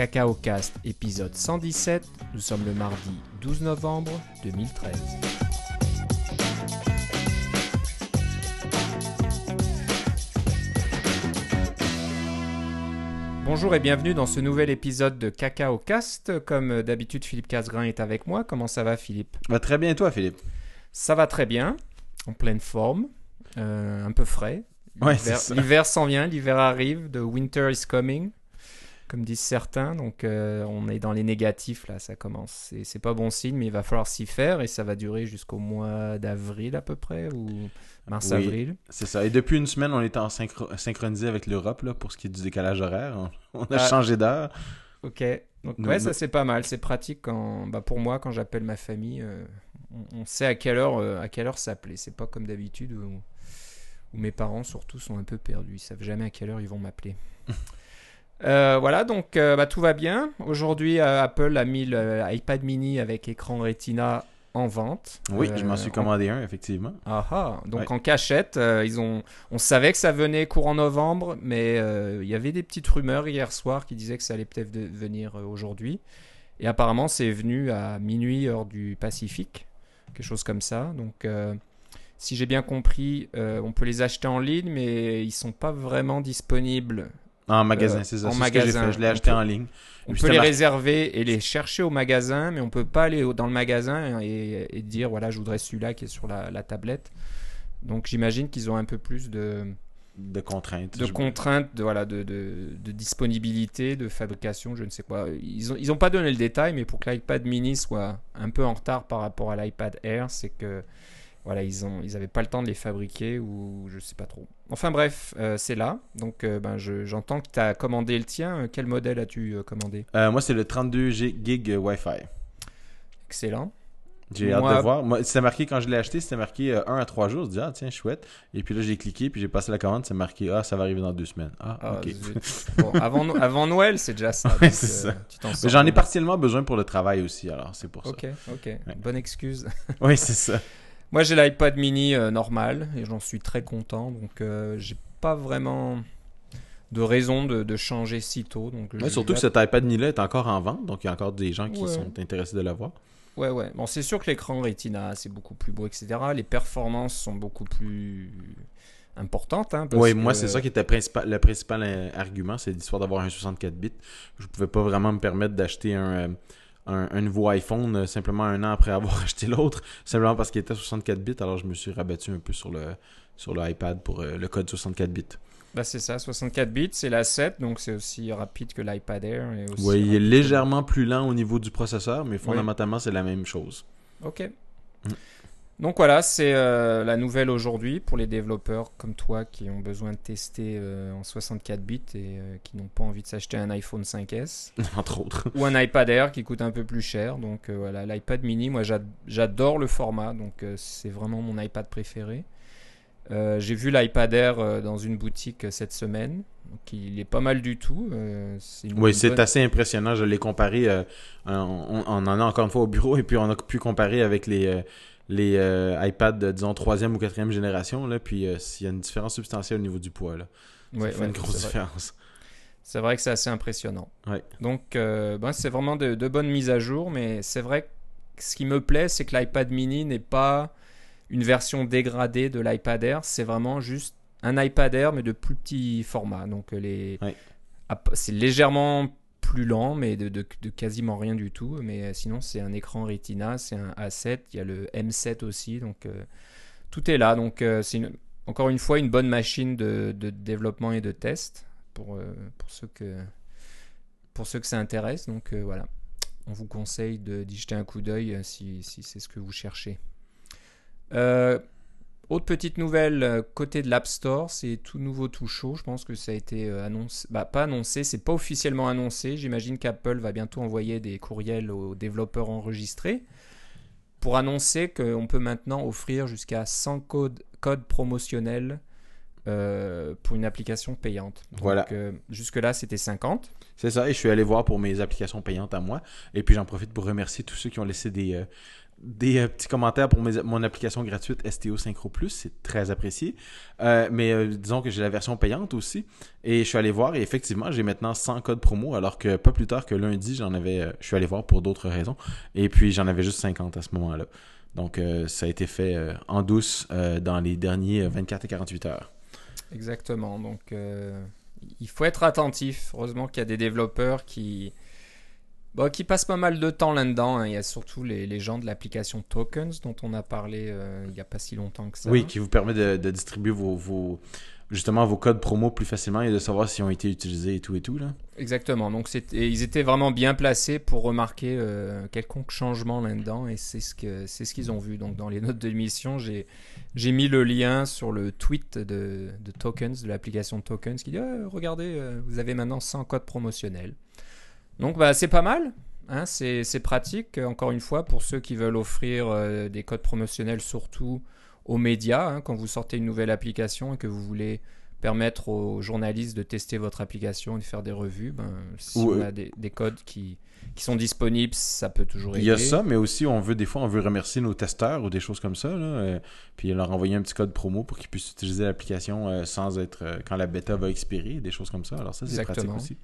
Cacao Cast épisode 117. Nous sommes le mardi 12 novembre 2013. Bonjour et bienvenue dans ce nouvel épisode de Cacao Cast. Comme d'habitude, Philippe Casgrain est avec moi. Comment ça va, Philippe? Va très bien, et toi, Philippe? Ça va très bien, en pleine forme, euh, un peu frais. Ouais. L'hiver s'en vient, l'hiver arrive, the winter is coming, comme disent certains. Donc euh, on est dans les négatifs là, ça commence. C'est- C'est pas bon signe, mais il va falloir s'y faire et ça va durer jusqu'au mois d'avril à peu près ou mars-avril. C'est ça. Et depuis une semaine, on est en synchro- synchronisé avec l'Europe là, pour ce qui est du décalage horaire. On, on a Ah. changé d'heure. Ok. Donc ouais, ça c'est pas mal, c'est pratique quand, bah, pour moi quand j'appelle ma famille, euh, on, on sait à quelle heure euh, à quelle heure s'appeler. C'est pas comme d'habitude où, où mes parents surtout sont un peu perdus, ils savent jamais à quelle heure ils vont m'appeler. Euh, voilà, donc euh, bah, tout va bien. Aujourd'hui, euh, Apple a mis le iPad mini avec écran Retina en vente. Oui, je m'en suis commandé un, effectivement. ah ah, donc Ouais. en cachette, ils ont, on savait que ça venait courant novembre, mais il y avait des petites rumeurs hier soir qui disaient que ça allait peut-être de- venir aujourd'hui. Et apparemment, c'est venu à minuit heure du Pacifique, quelque chose comme ça. Donc, si j'ai bien compris, euh, on peut les acheter en ligne, mais ils sont pas vraiment disponibles. En magasin, Euh, c'est ça. en C'est que magasin. fait. Je l'ai On acheté peut- en ligne. On peut les réserver et les chercher au magasin, mais on peut pas aller dans le magasin et, et dire voilà, je voudrais celui-là qui est sur la, la tablette. Donc j'imagine qu'ils ont un peu plus de, De contraintes. de contraintes, de, voilà, de, de, de disponibilité, de fabrication, je ne sais quoi. Ils ont, ils ont pas donné le détail, mais pour que l'iPad mini soit un peu en retard par rapport à l'iPad Air, c'est que voilà, ils ont, ils pas le temps de les fabriquer ou je sais pas trop. Enfin bref, euh, c'est là. Donc euh, ben, je- j'entends que tu as commandé le tien. Euh, Quel modèle as-tu euh, commandé? Moi, c'est le 32 G- gig Wi-Fi. Excellent. J'ai hâte de voir. Moi, c'était marqué, quand je l'ai acheté, c'était marqué 1 à 3 jours. Je dis, ah, tiens, chouette. Et puis là, j'ai cliqué, puis j'ai passé la commande. C'est marqué, ah, ça va arriver dans deux semaines. Ah, Ah, ok. Bon, avant, No- avant Noël, c'est déjà ça. Ouais, j'en ai partiellement besoin pour le travail aussi, alors c'est pour ça. Ok, ok. Bonne excuse. Oui, c'est ça. Moi, j'ai l'iPad mini euh, normal et j'en suis très content. Donc, euh, j'ai pas vraiment de raison de, de changer si tôt. Donc, Ouais, surtout que cet iPad mini-là est encore en vente, donc il y a encore des gens qui Ouais. sont intéressés de l'avoir. Ouais, ouais. Bon, c'est sûr que l'écran Retina, c'est beaucoup plus beau, etc. Les performances sont beaucoup plus importantes. Hein, Oui, que- moi, c'est ça qui était principal, le principal euh, argument, c'est l'histoire d'avoir un 64 bits. Je pouvais pas vraiment me permettre d'acheter un, euh, un, un nouveau iPhone euh, simplement un an après avoir acheté l'autre, simplement parce qu'il était 64 bits, alors je me suis rabattu un peu sur le sur l'iPad pour euh, le code 64 bits. Bah, c'est ça, 64 bits, c'est la 7, donc c'est aussi rapide que l'iPad Air. Et aussi Oui, il est légèrement plus lent au niveau du processeur, mais fondamentalement, c'est la même chose. Ok. Mm. Donc voilà, c'est euh, la nouvelle aujourd'hui pour les développeurs comme toi qui ont besoin de tester euh, en 64 bits et euh, qui n'ont pas envie de s'acheter un iPhone 5S Entre autres. ou un iPad Air qui coûte un peu plus cher. Donc voilà, l'iPad mini, moi j'a- j'adore le format, donc c'est vraiment mon iPad préféré. J'ai vu l'iPad Air dans une boutique cette semaine, donc il est pas mal du tout. euh, Oui, c'est bonne- assez impressionnant. Je l'ai comparé. euh, on, on- on en a encore une fois au bureau et puis on a pu comparer avec les, les euh, iPads, euh, disons, troisième ou quatrième génération. Là, puis euh, il y a une différence substantielle au niveau du poids. Là. Ça Ouais, fait ouais, une grosse différence. C'est vrai que c'est assez impressionnant. Ouais. Donc, euh, ben, c'est vraiment de, de bonnes mises à jour, mais c'est vrai que ce qui me plaît, c'est que l'iPad mini n'est pas une version dégradée de l'iPad Air, c'est vraiment juste un iPad Air, mais de plus petit format. Donc, euh, les... C'est légèrement plus lent, mais de, quasiment rien du tout. Mais euh, sinon, c'est un écran Retina, c'est un A7, il y a le M7 aussi, donc euh, tout est là. Donc, euh, c'est une- encore une fois une bonne machine de, développement et de test pour, pour, ceux que, pour ceux que ça intéresse. Donc voilà, on vous conseille de- d'y jeter un coup d'œil si, si c'est ce que vous cherchez. Euh, autre petite nouvelle, euh, côté de l'App Store, c'est tout nouveau, tout chaud. Je pense que ça a été euh, annoncé, bah, pas annoncé, c'est pas officiellement annoncé. J'imagine qu'Apple va bientôt envoyer des courriels aux développeurs enregistrés pour annoncer qu'on peut maintenant offrir jusqu'à 100 codes, codes promotionnels euh, pour une application payante. Donc, Voilà. euh, Jusque-là, c'était 50. C'est ça. Et je suis allé voir pour mes applications payantes à moi. Et puis j'en profite pour remercier tous ceux qui ont laissé des, euh, des euh, petits commentaires pour mon application gratuite STO Synchro Plus. C'est très apprécié. Euh, mais euh, disons que j'ai la version payante aussi. Et je suis allé voir et effectivement, j'ai maintenant 100 codes promo alors que pas plus tard que lundi, j'en avais. je suis allé voir pour d'autres raisons. Et puis j'en avais juste 50 à ce moment-là. Donc ça a été fait en douce dans les derniers euh, 24 et 48 heures. Exactement. Donc, il faut être attentif. Heureusement qu'il y a des développeurs qui, bon, qui passent pas mal de temps là-dedans. hein. Il y a surtout les, les gens de l'application Tokens dont on a parlé euh, il n'y a pas si longtemps que ça. Oui, qui vous permet de, de distribuer vos, vos- justement vos codes promo plus facilement et de savoir s'ils ont été utilisés et tout et tout. Là. Exactement. Donc, et ils étaient vraiment bien placés pour remarquer euh, quelconque changement là-dedans. Et c'est ce que c'est ce qu'ils ont vu. Donc, dans les notes de l'émission, j'ai j'ai mis le lien sur le tweet de, de Tokens, de l'application Tokens, qui dit Ah, Regardez, euh, vous avez maintenant 100 codes promotionnels. Donc, bah, c'est pas mal. hein, c'est pratique, encore une fois, pour ceux qui veulent offrir euh, des codes promotionnels, surtout aux médias, hein, quand vous sortez une nouvelle application et que vous voulez permettre aux journalistes de tester votre application et de faire des revues, ben, si on euh, a des, des codes qui, qui sont disponibles, ça peut toujours aider. Il y a ça, mais aussi on veut des fois on veut remercier nos testeurs ou des choses comme ça. Là, euh, puis leur envoyer un petit code promo pour qu'ils puissent utiliser l'application sans être quand la bêta va expirer, des choses comme ça. Alors ça c'est pratique aussi.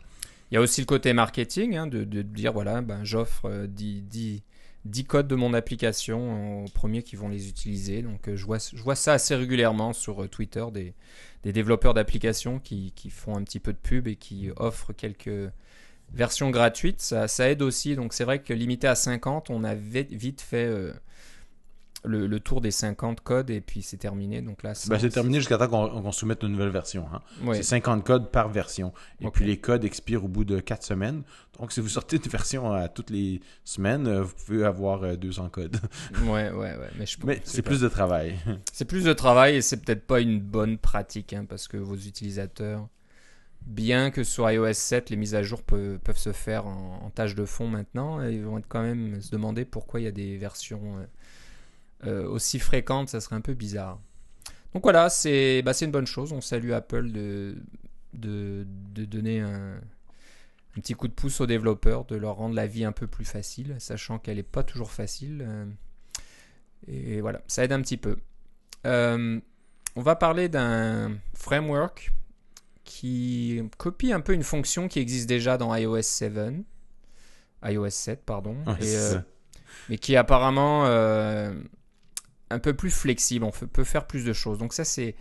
Il y a aussi le côté marketing, hein, de, dire voilà, ben, j'offre euh, 10, 10 10 codes de mon application aux premiers qui vont les utiliser. Donc euh, je, vois, je vois ça assez régulièrement sur euh, Twitter, des, des développeurs d'applications qui, qui font un petit peu de pub et qui offrent quelques versions gratuites. Ça, ça aide aussi. Donc c'est vrai que limité à 50, on a vite, fait euh, le, le tour des 50 codes et puis c'est terminé. Donc là, Ben, c'est terminé jusqu'à temps qu'on soumette une nouvelle version. hein. Ouais. C'est 50 codes par version. Et puis les codes expirent au bout de 4 semaines. Donc si vous sortez une version à toutes les semaines, euh, vous pouvez avoir euh, 200 codes. Ouais, ouais, ouais. Mais, c'est plus de travail. C'est plus de travail et c'est peut-être pas une bonne pratique hein, parce que vos utilisateurs, bien que sur iOS 7, les mises à jour peuvent, peuvent se faire en, en tâche de fond maintenant, ils vont être quand même se demander pourquoi il y a des versions euh, euh, aussi fréquentes, ça serait un peu bizarre. Donc voilà, c'est bah, une bonne chose. On salue Apple de, de, de donner un, un petit coup de pouce aux développeurs, de leur rendre la vie un peu plus facile, sachant qu'elle n'est pas toujours facile. euh, et voilà, ça aide un petit peu. Euh, on va parler d'un framework qui copie un peu une fonction qui existe déjà dans iOS 7, iOS 7 pardon, Ouais, et, c'est euh, ça. mais qui apparemment euh, un peu plus flexible, on peut faire plus de choses. Donc ça c'est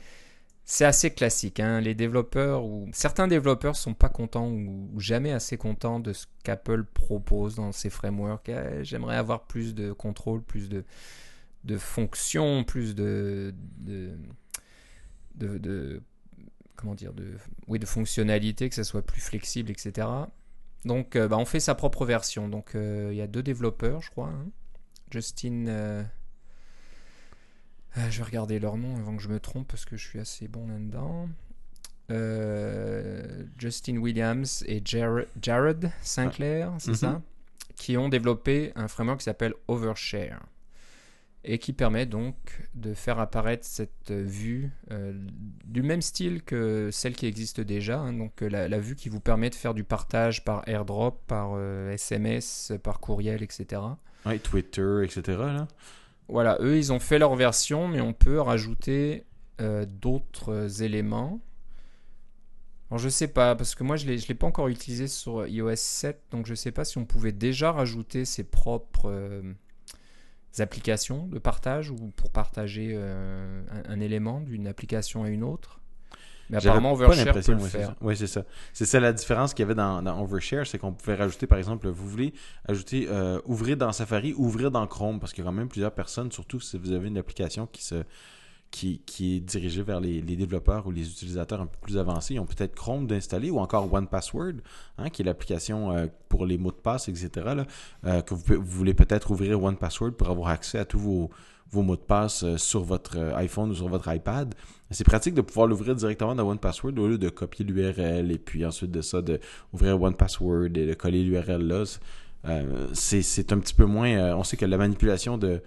assez classique. hein. Les développeurs ou certains développeurs sont pas contents ou, jamais assez contents de ce qu'Apple propose dans ses frameworks. Eh, J'aimerais avoir plus de contrôle, plus de fonctions, plus de de, comment dire oui de fonctionnalités, que ça soit plus flexible, etc. Donc euh, bah, on fait sa propre version. Donc euh, il y a deux développeurs, je crois. hein. Justin. euh, euh, je vais regarder leur nom avant que je me trompe parce que je suis assez bon là-dedans. Euh, Justin Williams et Jared, Jared Sinclair, c'est Mhm. ça Qui ont développé un framework qui s'appelle Overshare et qui permet donc de faire apparaître cette vue euh, du même style que celle qui existe déjà. hein. donc euh, la, la vue qui vous permet de faire du partage par airdrop, par euh, SMS, par courriel, etc. Ouais, Twitter, etc. Là. Voilà, eux, ils ont fait leur version, mais on peut rajouter euh, d'autres éléments. Alors, je sais pas, parce que moi, je ne l'ai pas encore utilisé sur iOS 7, donc je sais pas si on pouvait déjà rajouter ses propres euh, applications de partage ou pour partager euh, un, un élément d'une application à une autre. Mais apparemment, Overshare peut le faire. Oui, c'est ça. C'est ça la différence qu'il y avait dans, dans Overshare, c'est qu'on pouvait rajouter, par exemple, vous voulez ajouter, euh, ouvrir dans Safari, ouvrir dans Chrome, parce qu'il y a quand même plusieurs personnes, surtout si vous avez une application qui se qui, est dirigée vers les, développeurs ou les utilisateurs un peu plus avancés. Ils ont peut-être Chrome d'installer ou encore OnePassword, hein, qui est l'application euh, pour les mots de passe, etc. Euh, que vous, voulez peut-être ouvrir OnePassword pour avoir accès à tous vos, vos mots de passe euh, sur votre iPhone ou sur votre iPad. C'est pratique de pouvoir l'ouvrir directement dans OnePassword au lieu de copier l'URL et puis ensuite de ça, de ouvrir OnePassword et de coller l'URL là. Euh, c'est un petit peu moins. euh, on sait que la manipulation de,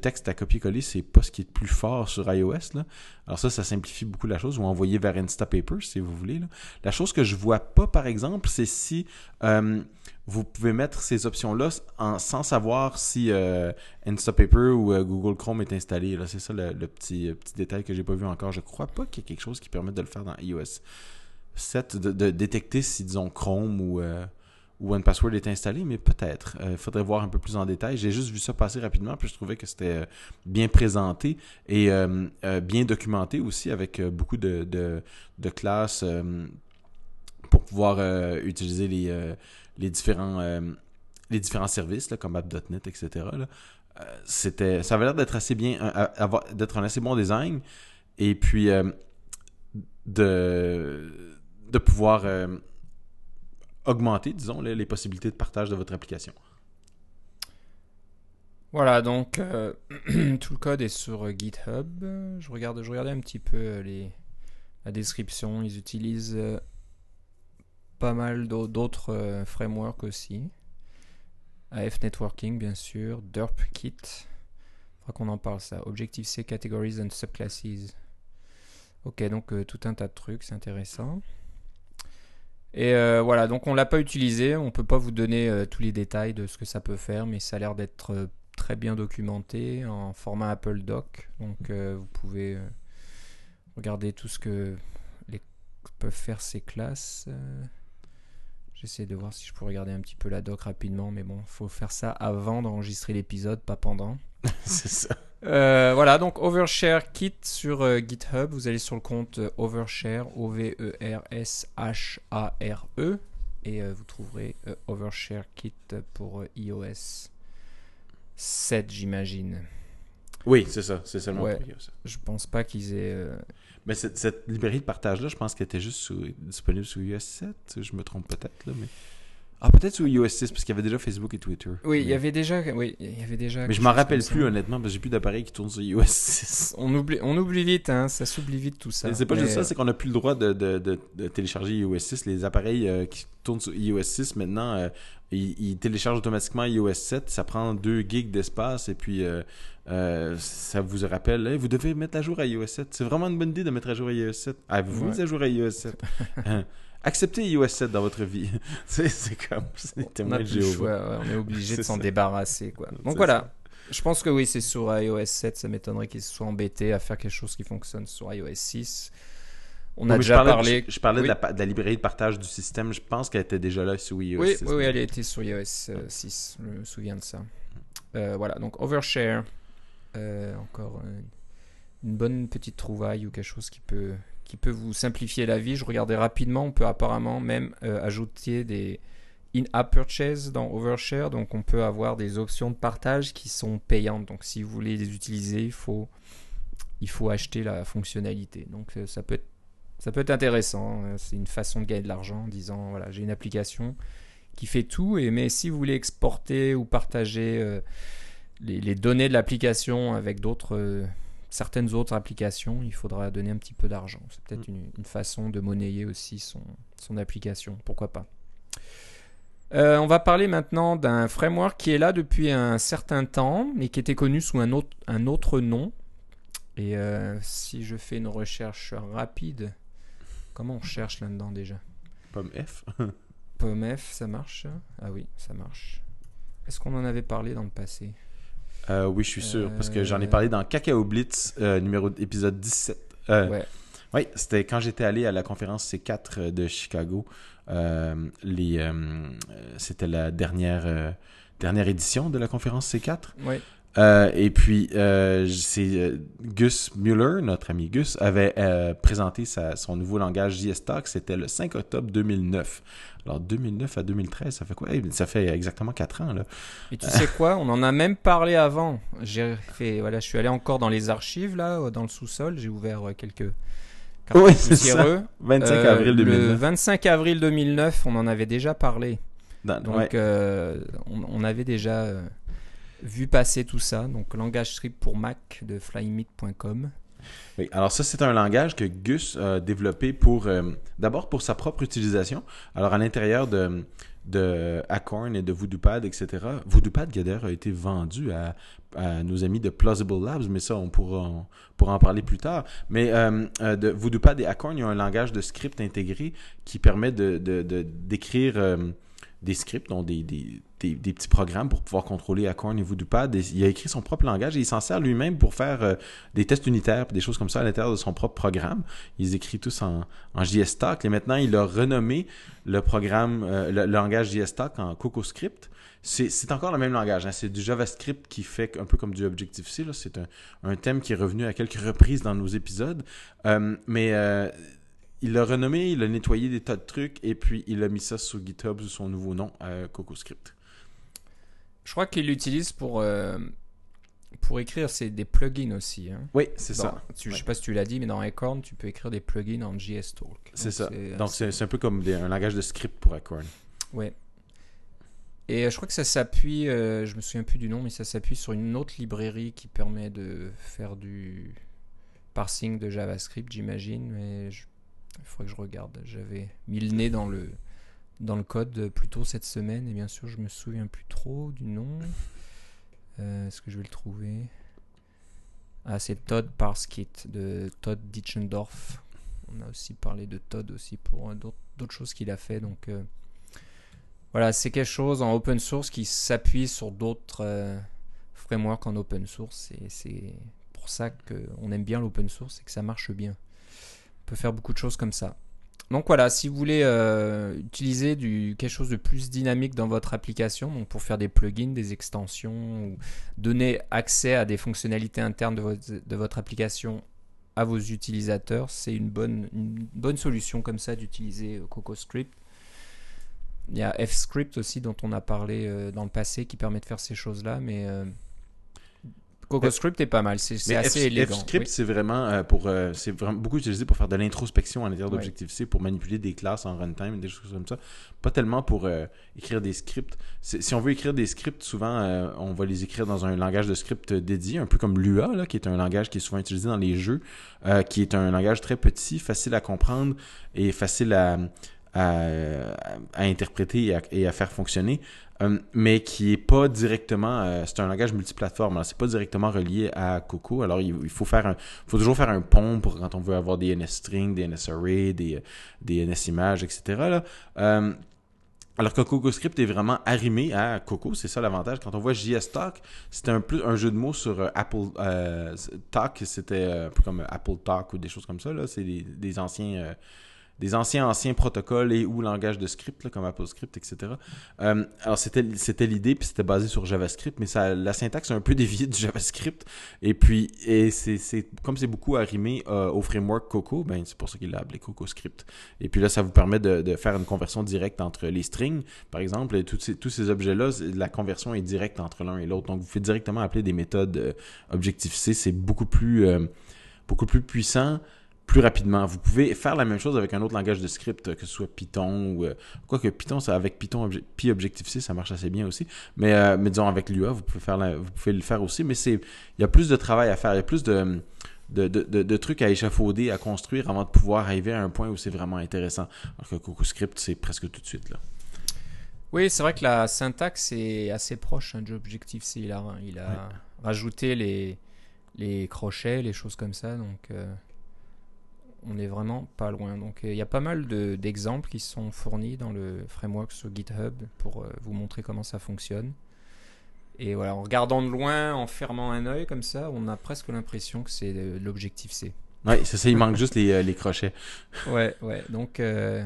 texte à copier-coller, c'est pas ce qui est le plus fort sur iOS. Alors ça, ça simplifie beaucoup la chose. Ou envoyer vers Instapaper, si vous voulez. La chose que je vois pas, par exemple, c'est si euh, vous pouvez mettre ces options-là sans savoir si Instapaper ou Google Chrome est installé. C'est ça le, petit, petit détail que j'ai pas vu encore. Je crois pas qu'il y ait quelque chose qui permette de le faire dans iOS 7, de, de détecter si, disons, Chrome ou, euh, ou OnePassword est installé, mais peut-être. Il faudrait voir un peu plus en détail. J'ai juste vu ça passer rapidement, puis je trouvais que c'était euh, bien présenté et euh, euh, bien documenté aussi, avec euh, beaucoup de, de, classes euh, pour pouvoir euh, utiliser les, euh, les différents euh, les différents services comme app.net, etc. Euh, c'était, ça avait l'air d'être assez bien, euh, d'être un assez bon design. Et puis euh, de, de pouvoir euh, augmenter, disons, les possibilités de partage de votre application. Voilà, donc euh, tout le code est sur GitHub. Je, regarde, je regardais un petit peu euh, les, la description. Ils utilisent euh, pas mal d'au- d'autres frameworks aussi. AF Networking, bien sûr. DerpKit. Faudra qu'on en parle ça. Objective-C Categories and Subclasses. Ok, donc tout un tas de trucs, c'est intéressant. Et euh, voilà, donc on l'a pas utilisé, on peut pas vous donner euh, tous les détails de ce que ça peut faire, mais ça a l'air d'être euh, très bien documenté en format Apple Doc. Donc vous pouvez regarder tout ce que peuvent faire ces classes. J'essaie de voir si je peux regarder un petit peu la doc rapidement, mais bon, faut faire ça avant d'enregistrer l'épisode, pas pendant. C'est ça. Euh, voilà, donc Overshare Kit sur euh, GitHub. Vous allez sur le compte euh, Overshare, O-V-E-R-S-H-A-R-E, et euh, vous trouverez Overshare Kit pour iOS 7, j'imagine. Oui, c'est ça. C'est seulement Ouais. pour iOS. Je pense pas qu'ils aient. Mais cette, cette librairie de partage-là, je pense qu'elle était juste sous- disponible sous iOS 7. Je me trompe peut-être, là, mais... Ah, peut-être sous iOS 6, parce qu'il y avait déjà Facebook et Twitter. Oui, il y avait déjà. Oui, il y avait déjà. Mais je m'en rappelle plus, honnêtement, parce que j'ai plus d'appareils qui tournent sur iOS 6. On oublie, on oublie vite, hein, ça s'oublie vite tout ça. C'est pas Mais, juste ça, c'est qu'on n'a plus le droit de, de- de- de télécharger iOS 6. Les appareils euh, qui tournent sur iOS 6, maintenant, euh, ils, ils téléchargent automatiquement iOS 7. Ça prend 2 gigs d'espace et puis euh, ça vous rappelle, Hey, vous devez mettre à jour à iOS 7. C'est vraiment une bonne idée de mettre à jour à iOS 7. Avez-vous Ouais. mis à jour à iOS 7 Hein? Acceptez iOS 7 dans votre vie. c'est comme, c'est n'a de Jéhovah. on est obligé de s'en débarrasser. Quoi. Donc voilà, je pense que oui, c'est sur iOS 7. Ça m'étonnerait qu'ils se soient embêtés à faire quelque chose qui fonctionne sur iOS 6. On a je déjà parlais- parlé. Je, je parlais Oui. de, la, pa- de la librairie de partage du système. Je pense qu'elle était déjà là sous iOS Oui, 6. oui, oui, elle était sur iOS euh, 6. Je me souviens de ça. Euh, voilà, donc Overshare. Euh, encore euh, une bonne petite trouvaille ou quelque chose qui peut, qui peut vous simplifier la vie. Je regardais rapidement, on peut apparemment même euh, ajouter des in-app purchase dans Overshare. Donc on peut avoir des options de partage qui sont payantes. Donc si vous voulez les utiliser, il faut, il faut acheter la fonctionnalité. Donc euh, ça peut être, ça peut être intéressant. Euh, C'est une façon de gagner de l'argent en disant voilà, j'ai une application qui fait tout. Et, mais si vous voulez exporter ou partager euh, les, données de l'application avec d'autres, certaines autres applications, il faudra donner un petit peu d'argent. C'est peut-être une, une façon de monnayer aussi son, son application. Pourquoi pas Euh, on va parler maintenant d'un framework qui est là depuis un certain temps, mais qui était connu sous un autre, un autre nom. Et euh, si je fais une recherche rapide, comment on cherche là-dedans déjà? Pomme F. POMF, ça marche? Ah oui, ça marche. Est-ce qu'on en avait parlé dans le passé? Euh, oui, je suis sûr, parce que j'en ai Euh. parlé dans Cacao Blitz, euh, numéro épisode 17. Euh, Ouais. Oui, c'était quand j'étais allé à la conférence C4 de Chicago. Les, c'était la dernière, dernière édition de la conférence C4. Ouais. Euh, et puis, euh, c'est euh, Gus Mueller, notre ami Gus, avait euh, présenté sa- son nouveau langage JSTalk. C'était le 5 octobre 2009. Alors, 2009 à 2013, ça fait quoi? Eh, Ça fait exactement 4 ans, là. Et tu sais quoi? On en a même parlé avant. J'ai fait, voilà, je suis allé encore dans les archives là, euh, dans le sous-sol. J'ai ouvert euh, quelques. Oui, c'est ça. poussiéreux. 25 Euh, avril Le 2009. 25 avril 2009, on en avait déjà parlé. Dans- Donc, ouais. on, on avait déjà vu passer tout ça. Donc, langage script pour Mac de flymeet.com. Alors ça, c'est un langage que Gus a développé pour, euh, d'abord pour sa propre utilisation. Alors à l'intérieur de, de Acorn et de VoodooPad, etc. VoodooPad, d'ailleurs a été vendu à, à, nos amis de Plausible Labs, mais ça, on pourra, en parler plus tard. Mais euh, euh, de VoodooPad et Acorn, il y a un langage de script intégré qui permet de, de, de d'écrire euh, des scripts, donc des, des, des, petits programmes pour pouvoir contrôler Acorn et VoodooPad. Et il a écrit son propre langage et il s'en sert lui-même pour faire euh, des tests unitaires des choses comme ça à l'intérieur de son propre programme. Ils écrit tous en, en JSTalk et maintenant il a renommé le programme, euh, le, langage JSTalk en CocoScript. C'est encore le même langage, hein. c'est du JavaScript qui fait un peu comme du Objective-C. C'est un, un, thème qui est revenu à quelques reprises dans nos épisodes. Euh, mais il l'a renommé, il a nettoyé des tas de trucs et puis il a mis ça sur GitHub sous son nouveau nom, euh, CocoScript. Je crois qu'il l'utilise pour, euh, pour écrire c'est des plugins aussi. Hein. Oui, c'est ça. Tu, ouais. Je sais pas si tu l'as dit, mais dans Acorn, tu peux écrire des plugins en JS Talk. C'est ça. Donc c'est un peu comme des, un langage de script pour Acorn. Ouais. Et je crois que ça s'appuie, euh, je me souviens plus du nom, mais ça s'appuie sur une autre librairie qui permet de faire du parsing de JavaScript, j'imagine. Mais je, il faudrait que je regarde. J'avais mis le nez dans le, dans le code plus tôt cette semaine, et bien sûr, je me souviens plus trop du nom. Euh, Est-ce que je vais le trouver? Ah, c'est Todd Parskit de Todd Ditchendorf. On a aussi parlé de Todd aussi pour d'autres choses qu'il a fait. Donc euh, voilà, c'est quelque chose en open source qui s'appuie sur d'autres euh, frameworks en open source. Et c'est pour ça qu'on aime bien l'open source et que ça marche bien. Faire beaucoup de choses comme ça. Donc voilà, si vous voulez euh, utiliser du, quelque chose de plus dynamique dans votre application, donc pour faire des plugins, des extensions, ou donner accès à des fonctionnalités internes de votre, de votre application à vos utilisateurs, c'est une bonne, une bonne solution comme ça d'utiliser CocoScript. Il y a FScript aussi dont on a parlé euh, dans le passé qui permet de faire ces choses-là, mais euh, CocoScript est pas mal, c'est assez élégant. FScript, oui. c'est vraiment euh, pour, euh, c'est vraiment beaucoup utilisé pour faire de l'introspection à l'intérieur d'Objective-C, pour manipuler des classes en runtime, des choses comme ça. Pas tellement pour euh, écrire des scripts. Si on veut écrire des scripts, souvent, euh, on va les écrire dans un langage de script dédié, un peu comme Lua, là, qui est un langage qui est souvent utilisé dans les jeux, euh, qui est un langage très petit, facile à comprendre et facile à, à, interpréter et à, faire fonctionner. Euh, mais qui est pas directement euh, c'est un langage multiplateforme c'est pas directement relié à Coco alors il, faut faire un faut toujours faire un pont pour quand on veut avoir des NSString des NSArray des des NSImages etc là euh, alors que CocoScript est vraiment arrimé à Coco, c'est ça l'avantage. Quand on voit JS Talk, c'était un peu un jeu de mots sur euh, Apple euh, Talk, c'était un peu comme Apple Talk ou des choses comme ça. C'est des, anciens euh, des anciens anciens protocoles et ou langages de script là, comme AppleScript, etc. Euh, alors c'était l'idée puis c'était basé sur JavaScript, mais la syntaxe a un peu dévié du JavaScript et puis c'est comme c'est beaucoup arrimé euh, au framework Coco, ben c'est pour ça qu'il l'a appelé CocoScript. Et puis là ça vous permet de, faire une conversion directe entre les strings, par exemple, et tous ces tous ces objets là, la conversion est directe entre l'un et l'autre. Donc vous faites directement appeler des méthodes euh, Objective-C, c'est beaucoup plus euh, beaucoup plus puissant plus rapidement. Vous pouvez faire la même chose avec un autre langage de script, que ce soit Python ou... Euh, quoique Python, ça, avec Python Obje puis Objective-C, ça marche assez bien aussi. Mais, euh, mais disons, avec Lua, vous pouvez, faire la, vous pouvez le faire aussi. Mais c'est il y a plus de travail à faire. Il y a plus de, de, de, de, de trucs à échafauder, à construire avant de pouvoir arriver à un point où c'est vraiment intéressant. Alors que CocoScript, c'est presque tout de suite là. Oui, c'est vrai que la syntaxe est assez proche hein, d'Objective-C. Il a, il a ouais. rajouté les, les crochets, les choses comme ça. Donc... Euh on est vraiment pas loin. Donc il y a pas mal d'exemples de, qui sont fournis dans le framework sur GitHub pour euh, vous montrer comment ça fonctionne. Et voilà, en regardant de loin, en fermant un œil comme ça, on a presque l'impression que c'est l'objectif C. Oui, c'est ça, il manque juste les, euh, les, crochets. Ouais, ouais. Donc, euh...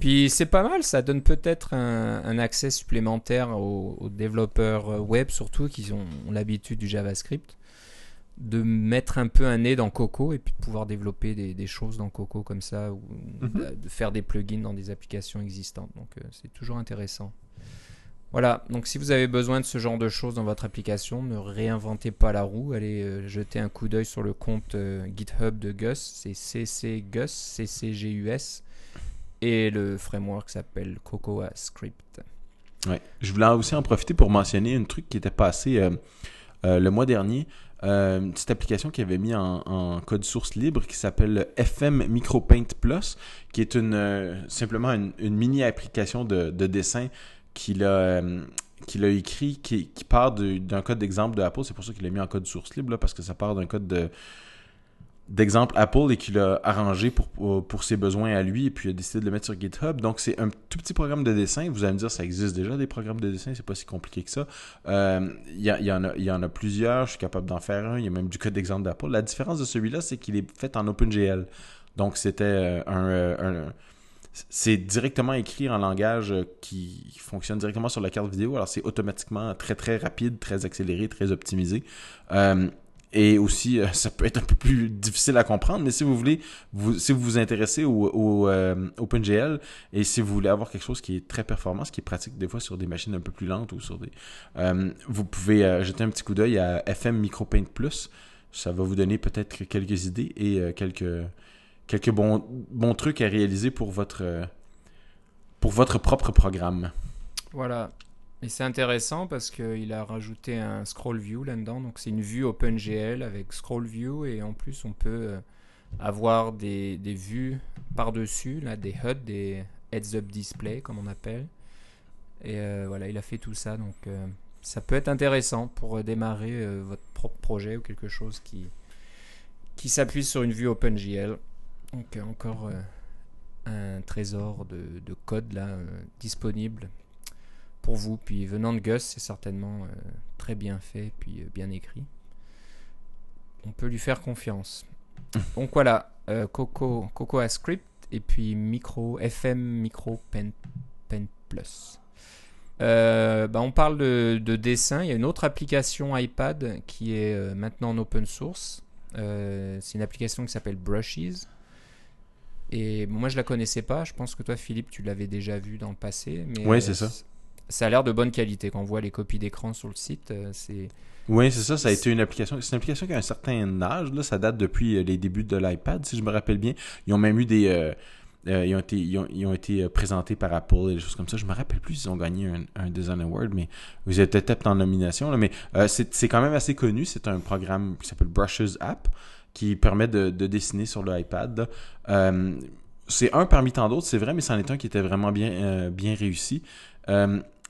puis c'est pas mal, ça donne peut-être un, un, accès supplémentaire aux, aux, développeurs web, surtout qui ont, ont l'habitude du JavaScript de mettre un peu un nez dans Coco et puis de pouvoir développer des, des choses dans Coco comme ça ou mm -hmm. de faire des plugins dans des applications existantes. Donc euh, c'est toujours intéressant. Voilà, donc si vous avez besoin de ce genre de choses dans votre application, ne réinventez pas la roue, allez euh, jeter un coup d'œil sur le compte euh, GitHub de Gus, c'est ccgus, ccgus, et le framework s'appelle Cocoa Script. Ouais. Je voulais aussi en profiter pour mentionner un truc qui était passé le mois dernier. Une petite application qu'il avait mis en, code source libre qui s'appelle FM MicroPaint Plus, qui est une, simplement une, mini application de, dessin qu'il a, qu'il a écrit, qui, part d'un code d'exemple de Apple. C'est pour ça qu'il l'a mis en code source libre, parce que ça part d'un code de d'exemple Apple et qu'il a arrangé pour, pour, ses besoins à lui et puis il a décidé de le mettre sur GitHub. Donc c'est un tout petit programme de dessin. Vous allez me dire, ça existe déjà des programmes de dessin, c'est pas si compliqué que ça. Euh, il y, en a, plusieurs, je suis capable d'en faire un. Il y a même du code d'exemple d'Apple. La différence de celui-là, c'est qu'il est fait en OpenGL. Donc c'était euh, euh, un, c'est directement écrit en langage qui fonctionne directement sur la carte vidéo. Alors c'est automatiquement très très rapide, très accéléré, très optimisé. Et aussi, euh, ça peut être un peu plus difficile à comprendre, mais si vous voulez, vous, si vous vous intéressez au, au euh, OpenGL et si vous voulez avoir quelque chose qui est très performant, ce qui est pratique des fois sur des machines un peu plus lentes ou sur des... Euh, vous pouvez jeter un petit coup d'œil à FM MicroPaint Plus. Ça va vous donner peut-être quelques idées et quelques, quelques bons, bons trucs à réaliser pour votre, pour votre propre programme. Voilà. Et c'est intéressant parce qu'il a rajouté un scroll view là-dedans. Donc c'est une vue OpenGL avec scroll view et en plus on peut euh, avoir des, des vues par-dessus, là, des HUD, des heads-up display comme on appelle. Et euh, voilà, il a fait tout ça. Donc euh, ça peut être intéressant pour démarrer votre propre projet ou quelque chose qui, qui s'appuie sur une vue OpenGL. Donc encore un trésor de, de code là disponible pour vous. Puis venant de Gus, c'est certainement euh, très bien fait, puis euh, bien écrit. On peut lui faire confiance. Donc voilà, euh, Coco, Coco a script et puis micro FM micro pen, pen plus. bah on parle de, de, dessin. Il y a une autre application iPad qui est maintenant en open source. c'est une application qui s'appelle Brushes. Et moi, je la connaissais pas. Je pense que toi, Philippe, tu l'avais déjà vu dans le passé. oui, c'est ça ça a l'air de bonne qualité. Quand on voit les copies d'écran sur le site, euh, c'est. Oui, c'est ça. Ça a été une application. C'est une application qui a un certain âge. Là. Ça date depuis euh, les débuts de l'iPad, si je me rappelle bien. Ils ont même eu des. Euh, ils, ont été, ils, ont, été présentés par Apple et des choses comme ça. Je me rappelle plus s'ils ont gagné un, Design Award, mais vous êtes peut-être en nomination. Là, mais c'est quand même assez connu. C'est un programme qui s'appelle Brushes App qui permet de, de dessiner sur l'iPad. c'est un parmi tant d'autres, c'est vrai, mais c'en est un qui était vraiment bien, bien réussi.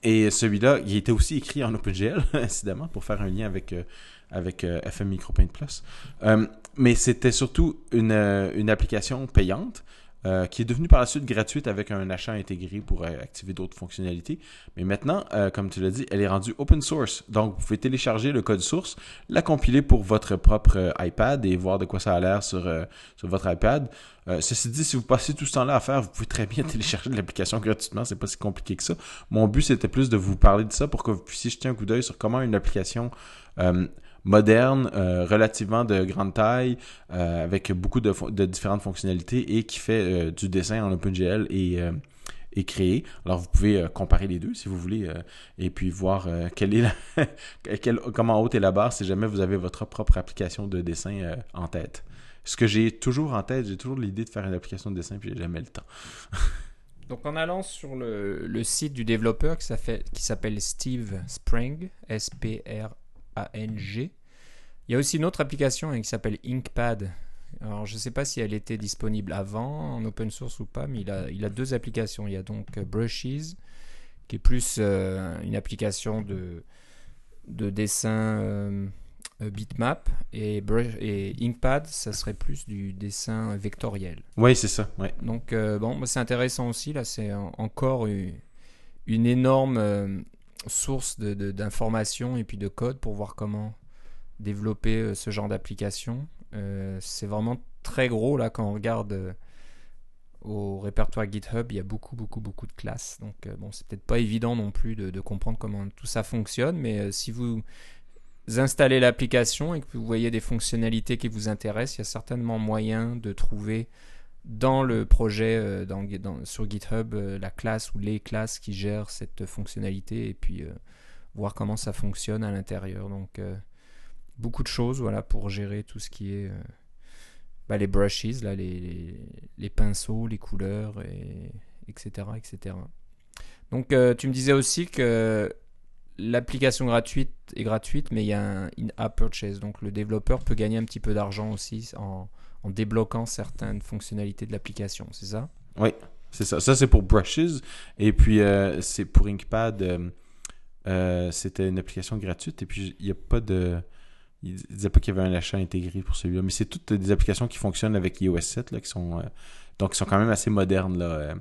Et celui-là, il était aussi écrit en OpenGL, incidemment, pour faire un lien avec, euh, avec euh, FM MicroPaint Plus. Euh, mais c'était surtout une, une, application payante euh, qui est devenue par la suite gratuite avec un achat intégré pour euh, activer d'autres fonctionnalités. Mais maintenant, euh, comme tu l'as dit, elle est rendue open source. Donc, vous pouvez télécharger le code source, la compiler pour votre propre iPad et voir de quoi ça a l'air sur, sur votre iPad. ceci dit, si vous passez tout ce temps-là à faire, vous pouvez très bien télécharger l'application gratuitement. C'est pas si compliqué que ça. Mon but, c'était plus de vous parler de ça pour que vous puissiez jeter un coup d'œil sur comment une application moderne, euh, relativement de grande taille, euh, avec beaucoup de, différentes fonctionnalités et qui fait euh, du dessin en OpenGL et, et créé. Alors vous pouvez comparer les deux si vous voulez et puis voir quelle est quelle, comment haute est la barre si jamais vous avez votre propre application de dessin en tête. Ce que j'ai toujours en tête, j'ai toujours l'idée de faire une application de dessin puis j'ai jamais le temps. Donc en allant sur le, le site du développeur qui s'appelle Steve Spring, S-P-R ANG. Il y a aussi une autre application hein, qui s'appelle Inkpad. Alors, je ne sais pas si elle était disponible avant en open source ou pas, mais il a, il a deux applications. Il y a donc euh, Brushes, qui est plus euh, une application de, de dessin euh, bitmap, et, et Inkpad, ça serait plus du dessin vectoriel. Oui, c'est ça. Ouais. Donc, bon, c'est intéressant aussi. Là, c'est encore une, une énorme source d'informations et puis de code pour voir comment développer euh, ce genre d'application. Euh, c'est vraiment très gros là quand on regarde euh, au répertoire GitHub, il y a beaucoup, beaucoup, beaucoup de classes. Donc, bon, c'est peut-être pas évident non plus de, comprendre comment tout ça fonctionne, mais si vous installez l'application et que vous voyez des fonctionnalités qui vous intéressent, il y a certainement moyen de trouver dans le projet euh, sur GitHub euh, la classe ou les classes qui gèrent cette fonctionnalité et puis euh, voir comment ça fonctionne à l'intérieur. Donc beaucoup de choses voilà, pour gérer tout ce qui est bah, les brushes, là, les, pinceaux, les couleurs, et, etc., etc. Donc tu me disais aussi que l'application gratuite est gratuite, mais il y a un in-app purchase. Donc le développeur peut gagner un petit peu d'argent aussi en, en débloquant certaines fonctionnalités de l'application, c'est ça? Oui, c'est ça. Ça, c'est pour Brushes. Et puis, euh, c'est pour Inkpad. euh, euh, c'était une application gratuite. Et puis, il n'y a pas de. Il disait pas qu'il y avait un achat intégré pour celui-là. Mais c'est toutes des applications qui fonctionnent avec iOS 7, là, qui sont. donc, sont quand même assez modernes.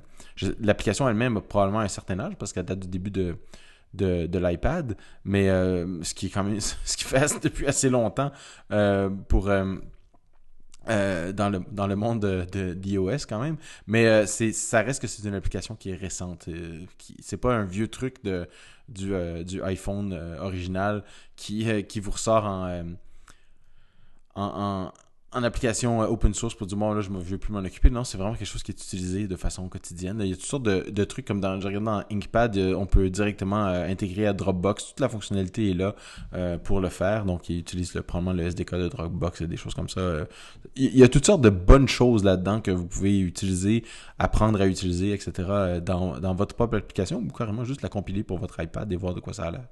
L'application elle-même a probablement un certain âge parce qu'elle date du début de, l'iPad. Mais ce qui est quand. Ce qui fait depuis assez longtemps pour. Euh, dans, le, dans le monde de, d'iOS quand même. Mais euh, ça reste que c'est une application qui est récente. Euh, qui, c'est pas un vieux truc de, du, euh, du iPhone original qui, qui vous ressort en, en, en application euh, open source pour dire bon là je ne veux plus m'en occuper. Non, c'est vraiment quelque chose qui est utilisé de façon quotidienne. Il y a toutes sortes de, trucs comme dans, je regarde dans Inkpad, euh, on peut directement euh, intégrer à Dropbox. Toute la fonctionnalité est là pour le faire. Donc il utilise le, probablement le SDK de Dropbox et des choses comme ça. Il y a toutes sortes de bonnes choses là-dedans que vous pouvez utiliser, apprendre à utiliser, etc. dans, dans votre propre application ou carrément juste la compiler pour votre iPad et voir de quoi ça a l'air.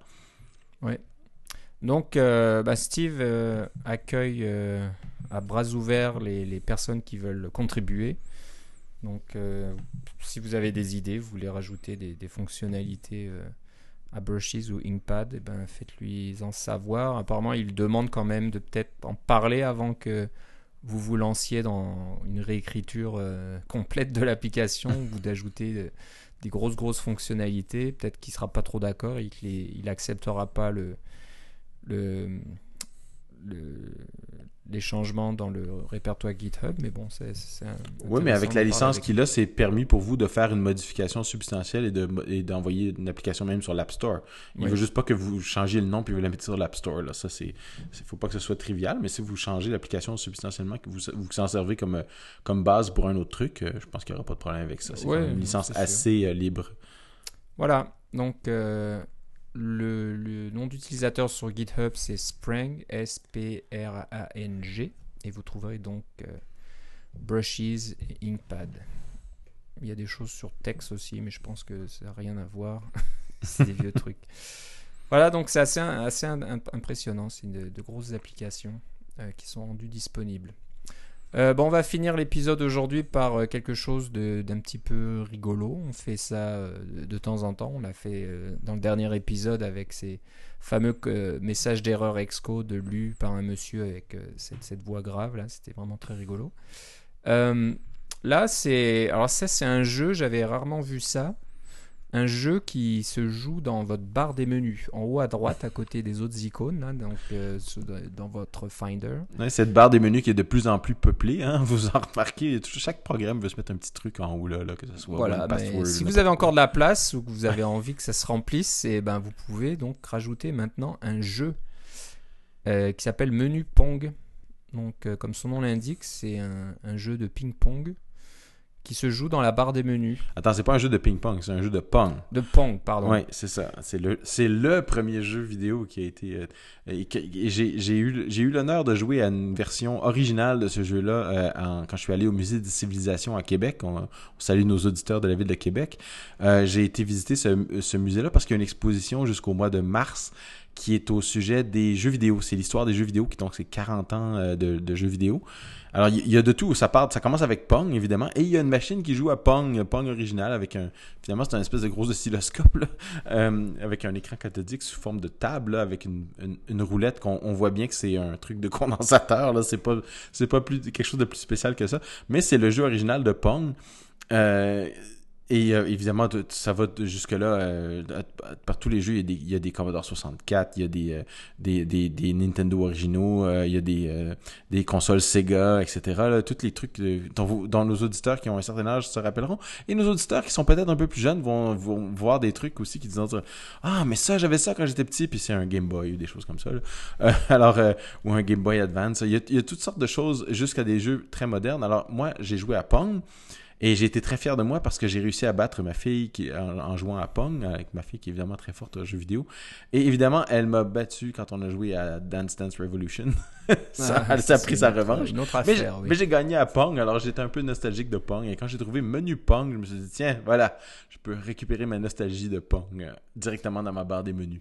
Donc, euh, bah, Steve euh, accueille euh, à bras ouverts les, personnes qui veulent contribuer. Donc, si vous avez des idées, vous voulez rajouter des, fonctionnalités à Brushes ou Inkpad, eh ben, faites-lui en savoir. Apparemment, il demande quand même de peut-être en parler avant que vous vous lanciez dans une réécriture complète de l'application ou d'ajouter des grosses, grosses fonctionnalités. Peut-être qu'il sera pas trop d'accord et qu'il est- il acceptera pas le, le, le- les changements dans le répertoire GitHub, mais bon, c'est Oui, mais avec la licence avec qu'il a, c'est permis pour vous de faire une modification substantielle et de et d'envoyer une application même sur l'App Store. Il Oui. veut juste pas que vous changiez le nom puis vous la mettez sur l'App Store. Là. Ça, c'est, faut pas que ce soit trivial, mais si vous changez l'application substantiellement, que vous vous s'en servez comme, comme base pour un autre truc, euh, je pense qu'il n'y aura pas de problème avec ça. C'est Ouais, une licence sûr. assez euh, libre. Voilà, donc euh, le, nom d'utilisateur sur GitHub c'est Sprang, S-P-R-A-N-G, et vous trouverez donc euh, Brushes et Inkpad. Il y a des choses sur Text aussi, mais je pense que ça n'a rien à voir. c'est des vieux trucs. Voilà, donc c'est assez, assez im- impressionnant. C'est de, de grosses applications euh, qui sont rendues disponibles. Euh, bon, on va finir l'épisode aujourd'hui par euh, quelque chose de- d'un petit peu rigolo. On fait ça euh, de, de temps en temps. On l'a fait dans le dernier épisode avec ces fameux messages d'erreur excode lus par un monsieur avec cette, voix grave. Là, c'était vraiment très rigolo. Là, c'est alors ça, c'est un jeu. J'avais rarement vu ça. Un jeu qui se joue dans votre barre des menus, en haut à droite, à côté des autres icônes, là, donc euh, sous- dans votre Finder. Ouais, cette barre des menus qui est de plus en plus peuplée, hein, vous en remarquez, chaque programme veut se mettre un petit truc en haut là, là, que ce soit Voilà, password, si vous avez encore de la place ou que vous avez envie que ça se remplisse, et ben vous pouvez donc rajouter maintenant un jeu euh, qui s'appelle Menu Pong. Donc, euh, comme son nom l'indique, c'est un, un jeu de ping-pong qui se joue dans la barre des menus. Attends, c'est pas un jeu de ping-pong, c'est un jeu de pong. De Pong, pardon. Oui, c'est ça. C'est le, c'est le premier jeu vidéo qui a été. euh, j'ai, eu, j'ai eu l'honneur de jouer à une version originale de ce jeu-là euh, en- quand je suis allé au Musée des civilisations à Québec. On, on salue nos auditeurs de la ville de Québec. Euh, j'ai été visiter ce, ce musée-là parce qu'il y a une exposition jusqu'au mois de mars qui est au sujet des jeux vidéo. C'est l'histoire des jeux vidéo, qui donc c'est 40 ans de, de jeux vidéo. Alors, il y, a de tout. Ça part, ça commence avec Pong, évidemment, et il y a une machine qui joue à Pong, Pong original, avec un, finalement, c'est un espèce de gros oscilloscope, là, euh, avec un écran cathodique sous forme de table, avec une, roulette qu'on on voit bien que c'est un truc de condensateur, là. C'est pas, c'est pas plus, quelque chose de plus spécial que ça. Mais c'est le jeu original de Pong. Euh, et euh, évidemment, ça va jusque-là. euh, par tous les jeux, il y a des, Commodore 64, il y a des, euh, des, des, des Nintendo originaux, il y a des, des consoles Sega, etc. Là, tous les trucs dont, nos auditeurs qui ont un certain âge se rappelleront. Et nos auditeurs qui sont peut-être un peu plus jeunes vont, vont voir des trucs aussi qui disent Ah, mais ça, j'avais ça quand j'étais petit, puis c'est un Game Boy ou des choses comme ça. alors, ou un Game Boy Advance. Il y, a, il y a toutes sortes de choses jusqu'à des jeux très modernes. Alors, moi, j'ai joué à Pong. Et j'ai été très fier de moi parce que j'ai réussi à battre ma fille qui, en, en jouant à Pong, avec ma fille qui est évidemment très forte aux jeux vidéo. Et évidemment, elle m'a battu quand on a joué à Dance Dance Revolution. ça, Ah, ça a c'est pris sa revanche. Une autre Mais j'ai, affaire, oui. mais j'ai gagné à Pong, alors j'étais un peu nostalgique de Pong. Et quand j'ai trouvé menu Pong, je me suis dit, tiens, voilà, je peux récupérer ma nostalgie de Pong euh, directement dans ma barre des menus.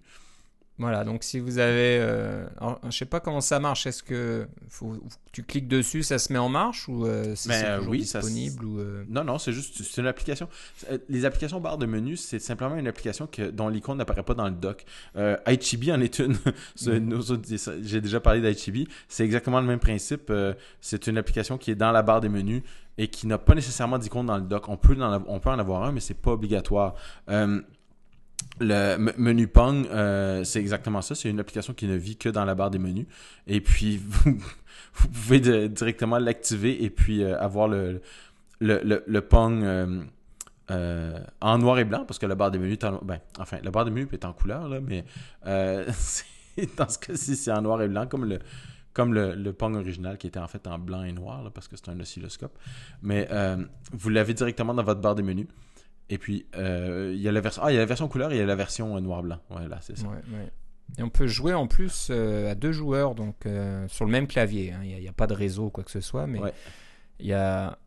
Voilà, donc si vous avez. Euh, alors, je sais pas comment ça marche. Est-ce que faut, tu cliques dessus, ça se met en marche ou euh, c'est euh, toujours oui, ça disponible ou, euh, Non, non, c'est juste c'est une application. Les applications barre de menu, c'est simplement une application que, dont l'icône n'apparaît pas dans le dock. Ichibi en est une. Mhm. autres, J'ai déjà parlé d'Ichibi. C'est exactement le même principe. C'est une application qui est dans la barre des menus et qui n'a pas nécessairement d'icône dans le dock. On peut, on peut en avoir un, mais c'est pas obligatoire. Le menu Pong, euh, c'est exactement ça. C'est une application qui ne vit que dans la barre des menus. Et puis, vous, pouvez directement l'activer et puis euh, avoir le, le, Pong euh, en noir et blanc, parce que la barre des menus est en, ben, enfin, la barre des menus est en couleur, mais dans ce cas-ci, c'est en noir et blanc, comme le comme Pong original qui était en fait en blanc et noir, parce que c'est un oscilloscope. Mais vous l'avez directement dans votre barre des menus. Et puis, euh, il y a la version ah, il y a la version couleur et il y a la version euh, noir-blanc. Voilà, c'est ça. ouais, ouais. Et on peut jouer en plus euh, à deux joueurs, donc euh, sur le même clavier. hein. Il n'y a, pas de réseau ou quoi que ce soit, mais Ouais. il y a.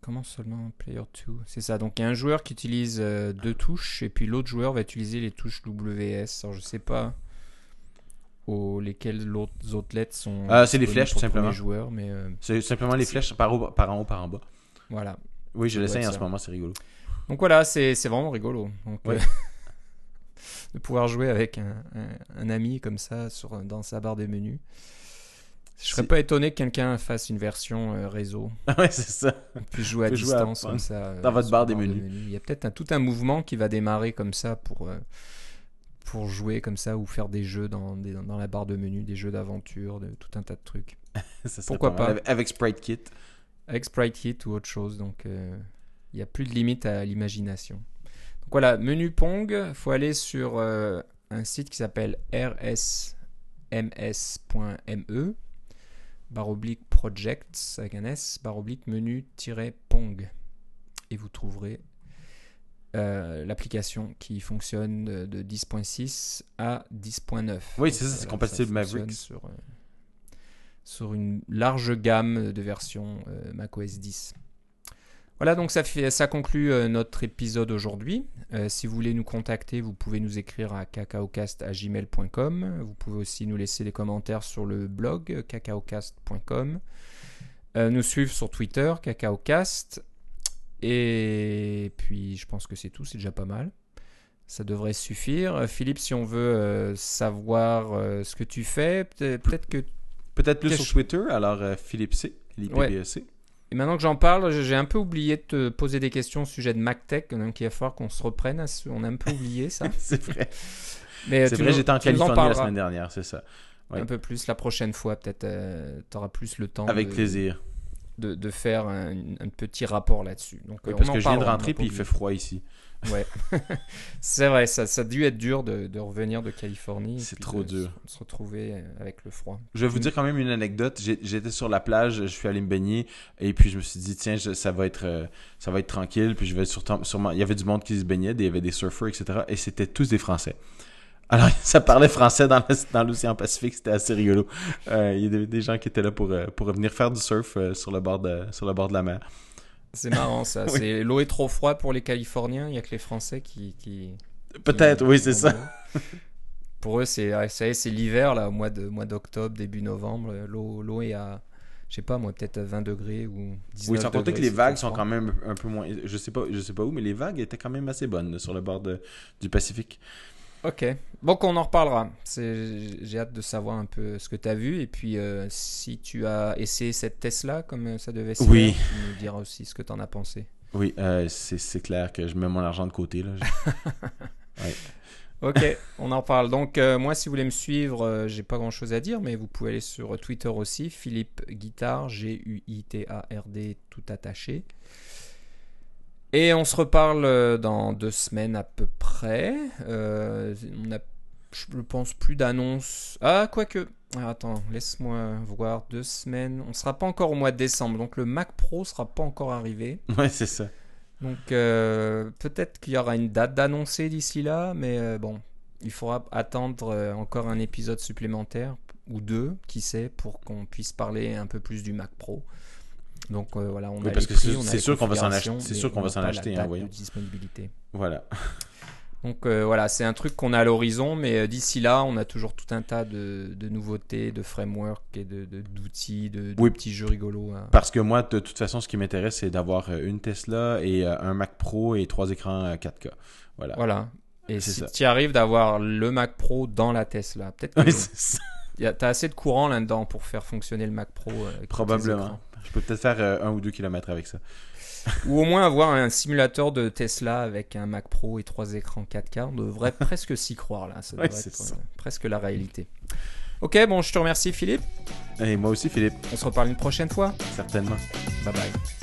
Comment seulement Player 2 C'est ça. Donc il y a un joueur qui utilise deux touches et puis l'autre joueur va utiliser les touches WS. Alors je sais pas aux, lesquelles l'autre- les autres lettres sont. Ah, c'est les flèches, tout simplement. joueurs, mais C'est simplement les flèches par, haut- par en haut, par en bas. Voilà. Oui, je l'essaye en ce moment, c'est rigolo. Donc voilà, c'est vraiment rigolo. Donc, Ouais. euh, de pouvoir jouer avec un, un- un ami comme ça sur, dans sa barre des menus. Je serais C'est- pas étonné que quelqu'un fasse une version euh, réseau. ouais, c'est ça. On puisse jouer à peut jouer à distance comme ça. euh, dans votre sur barre des de menus. Il y a peut-être tout un mouvement qui va démarrer comme ça pour, euh, pour jouer comme ça ou faire des jeux dans, des- dans la barre de menu, des jeux d'aventure, de, tout un tas de trucs. Ça Pourquoi pas. Avec- Avec Sprite Kit. Avec Sprite Kit ou autre chose. Donc, euh, il n'y a plus de limite à l'imagination. Donc voilà, menu Pong, il faut aller sur euh, un site qui s'appelle rsms.me, barre oblique projects avec un S, barre oblique menu-pong. Et vous trouverez euh, l'application qui fonctionne de, de 10.6 à 10.9. Oui, c'est ça, c'est compatible Mavericks. Sur, euh, sur une large gamme de versions euh, macOS 10. Voilà, donc ça, fait, ça conclut euh, notre épisode aujourd'hui. Euh, si vous voulez nous contacter, vous pouvez nous écrire à cacaocast.gmail.com. Vous pouvez aussi nous laisser des commentaires sur le blog cacaocast.com. Nous suivre sur Twitter, cacaocast. Et puis, je pense que c'est tout, c'est déjà pas mal. Ça devrait suffire. Philippe, si on veut savoir ce que tu fais, peut- peut-être que Peut-être plus sur Twitter, alors euh, Philippe C, l'IPBEC. Et maintenant que j'en parle, j'ai un peu oublié de te poser des questions au sujet de MacTech, donc il va falloir qu'on se reprenne. On a un peu oublié ça. c'est vrai. Mais C'est tu vrai, nous- j'étais en Californie la parleras semaine dernière, c'est ça. ouais. Un peu plus la prochaine fois, peut-être tu auras plus le temps Avec de, plaisir. De, de faire un, un petit rapport là-dessus. Donc, Oui, parce on en que je viens de rentrer puis il fait froid ici. Ouais. C'est vrai, ça, ça a dû être dur de, de revenir de Californie. C'est trop de dur. Se, se retrouver euh, avec le froid. Je vais vous dire quand même une anecdote. J'étais sur la plage, je suis allé me baigner et puis je me suis dit tiens je- ça va être euh, ça va être tranquille puis je vais sûrement, sûrement il y avait du monde qui se baignait, il y avait des surfeurs etc et c'était tous des Français. Alors ça parlait français dans l'océan Pacifique, c'était assez rigolo. Euh, il y avait des gens qui étaient là pour euh, pour venir faire du surf euh, sur le bord de sur le bord de la mer. C'est marrant ça. Oui. C'est L'eau est trop froide pour les Californiens, il n'y a que les Français qui. qui Peut-être, oui c'est ça. Pour eux, c'est c'est l'hiver là, au mois de mois d'octobre, début novembre. L'eau, l'eau est à, je sais pas moi, peut-être à 20 degrés ou 19 Oui, sans compter que les vagues sont quand même un peu moins. Je sais pas, je sais pas où, mais les vagues étaient quand même assez bonnes sur le bord de- du Pacifique. Ok. Bon, on en reparlera. J'ai hâte de savoir un peu ce que tu as vu. Et puis, euh, si tu as essayé cette Tesla comme euh, ça devait se Oui. nous diras aussi ce que tu en as pensé. Oui, euh, c'est clair que je mets mon argent de côté là. Ok, on en reparle. Donc, euh, moi, si vous voulez me suivre, j'ai pas grand chose à dire, mais vous pouvez aller sur Twitter aussi, Philippe Guitard, G-U-I-T-A-R-D, tout attaché. Et on se reparle euh, dans deux semaines à peu près. Euh, on a, je pense, plus d'annonces. Ah, quoique. Ah, attends, laisse-moi voir. Deux semaines. On sera pas encore au mois de décembre, donc le Mac Pro sera pas encore arrivé. Ouais, c'est ça. Donc euh, peut-être qu'il y aura une date d'annoncer d'ici là, mais euh, bon, il faudra attendre encore un épisode supplémentaire ou deux, qui sait, pour qu'on puisse parler un peu plus du Mac Pro. Donc euh, voilà, on Oui, a parce que c'est- sûr qu'on va s'en acheter- c'est sûr qu'on on va s'en la acheter, hein, de disponibilité. Voilà. Donc euh, voilà, c'est un truc qu'on a à l'horizon, mais euh, d'ici là, on a toujours tout un tas de, de nouveautés, de frameworks et de de- d'outils, de, de Oui. petits jeux rigolos. hein. Parce que moi, de toute façon, ce qui m'intéresse, c'est d'avoir une Tesla et un Mac Pro et trois écrans euh, 4K. Voilà. Voilà. Et si tu arrives d'avoir le Mac Pro dans la Tesla, peut-être que Ouais, c'est ça. y a- t'as assez de courant là-dedans pour faire fonctionner le Mac Pro. avec Probablement. Je peux peut-être faire euh, un ou deux kilomètres avec ça. Ou au moins avoir un simulateur de Tesla avec un Mac Pro et trois écrans 4K. On devrait presque s'y croire là. Ça devrait c'est être ça. euh, presque la réalité. Ok, bon, je te remercie Philippe. Et moi aussi, Philippe, On se reparle une prochaine fois. certainement. Bye bye.